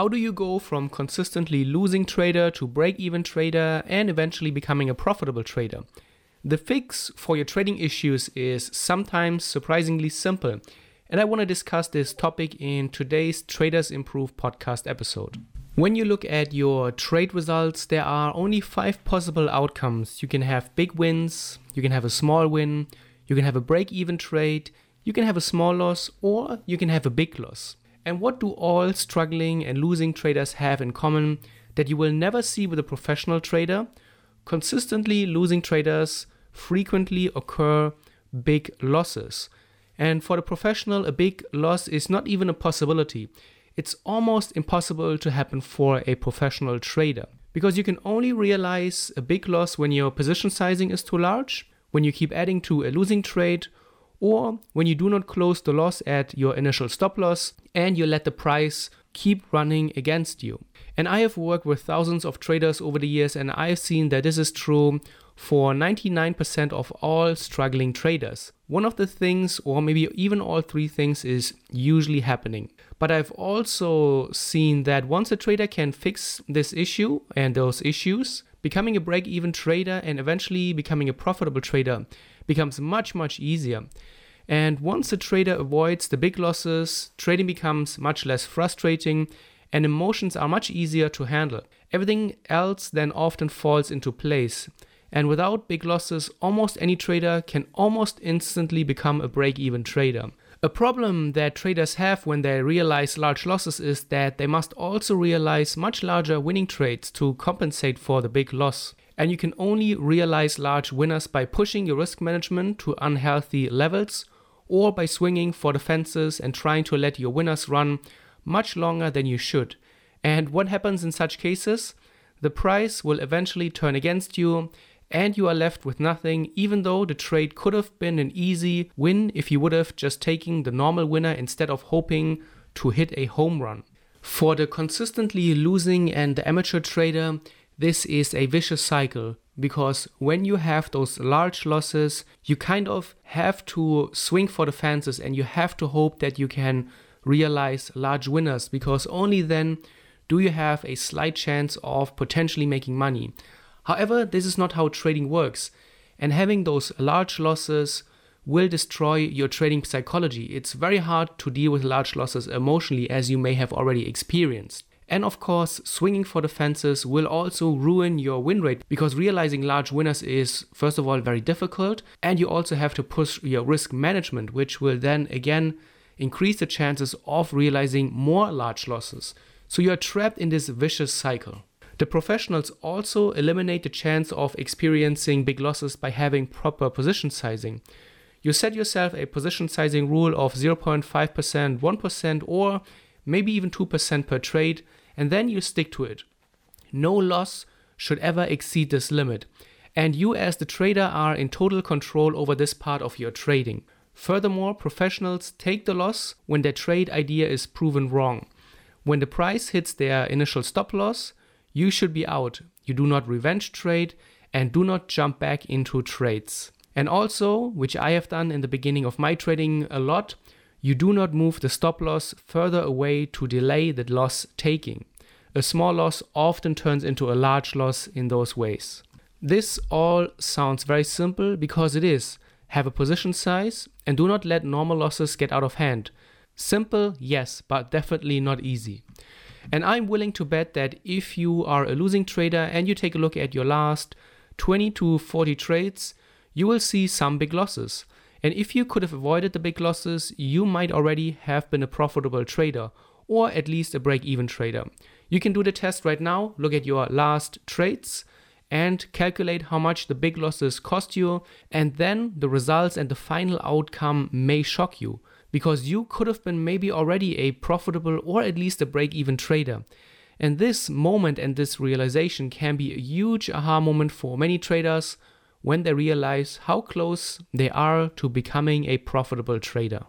How do you go from consistently losing trader to break even trader and eventually becoming a profitable trader? The fix for your trading issues is sometimes surprisingly simple, and I want to discuss this topic in today's Traders Improve podcast episode. When you look at your trade results, there are only five possible outcomes. You can have big wins, you can have a small win, you can have a break even trade, you can have a small loss, or you can have a big loss. And what do all struggling and losing traders have in common that you will never see with a professional trader? Consistently losing traders frequently occur big losses. And for the professional, a big loss is not even a possibility. It's almost impossible to happen for a professional trader because you can only realize a big loss when your position sizing is too large, when you keep adding to a losing trade, or when you do not close the loss at your initial stop loss and you let the price keep running against you. And I have worked with thousands of traders over the years, and I have seen that this is true for 99% of all struggling traders. One of the things, or maybe even all three things, is usually happening. But I've also seen that once a trader can fix this issue and those issues, becoming a break even trader and eventually becoming a profitable trader becomes much, much easier. And once a trader avoids the big losses, trading becomes much less frustrating and emotions are much easier to handle. Everything else then often falls into place. And without big losses, almost any trader can almost instantly become a break even trader. A problem that traders have when they realize large losses is that they must also realize much larger winning trades to compensate for the big loss and you can only realize large winners by pushing your risk management to unhealthy levels or by swinging for the fences and trying to let your winners run much longer than you should. And what happens in such cases? The price will eventually turn against you and you are left with nothing, even though the trade could have been an easy win if you would have just taken the normal winner instead of hoping to hit a home run. For the consistently losing and the amateur trader, this is a vicious cycle because when you have those large losses, you kind of have to swing for the fences and you have to hope that you can realize large winners because only then do you have a slight chance of potentially making money. However, this is not how trading works, and having those large losses will destroy your trading psychology. It's very hard to deal with large losses emotionally, as you may have already experienced. And of course, swinging for the fences will also ruin your win rate because realizing large winners is, first of all, very difficult. And you also have to push your risk management, which will then again increase the chances of realizing more large losses. So you are trapped in this vicious cycle. The professionals also eliminate the chance of experiencing big losses by having proper position sizing. You set yourself a position sizing rule of 0.5%, 1%, or maybe even 2% per trade, and then you stick to it. No loss should ever exceed this limit, and you, as the trader, are in total control over this part of your trading. Furthermore, professionals take the loss when their trade idea is proven wrong. When the price hits their initial stop loss, you should be out. You do not revenge trade and do not jump back into trades. And also, which I have done in the beginning of my trading a lot, you do not move the stop loss further away to delay the loss taking. A small loss often turns into a large loss in those ways. This all sounds very simple because it is. Have a position size and do not let normal losses get out of hand. Simple, yes, but definitely not easy. And I'm willing to bet that if you are a losing trader and you take a look at your last 20 to 40 trades, you will see some big losses. And if you could have avoided the big losses, you might already have been a profitable trader or at least a break even trader. You can do the test right now, look at your last trades and calculate how much the big losses cost you, and then the results and the final outcome may shock you because you could have been maybe already a profitable or at least a break even trader. And this moment and this realization can be a huge aha moment for many traders when they realize how close they are to becoming a profitable trader.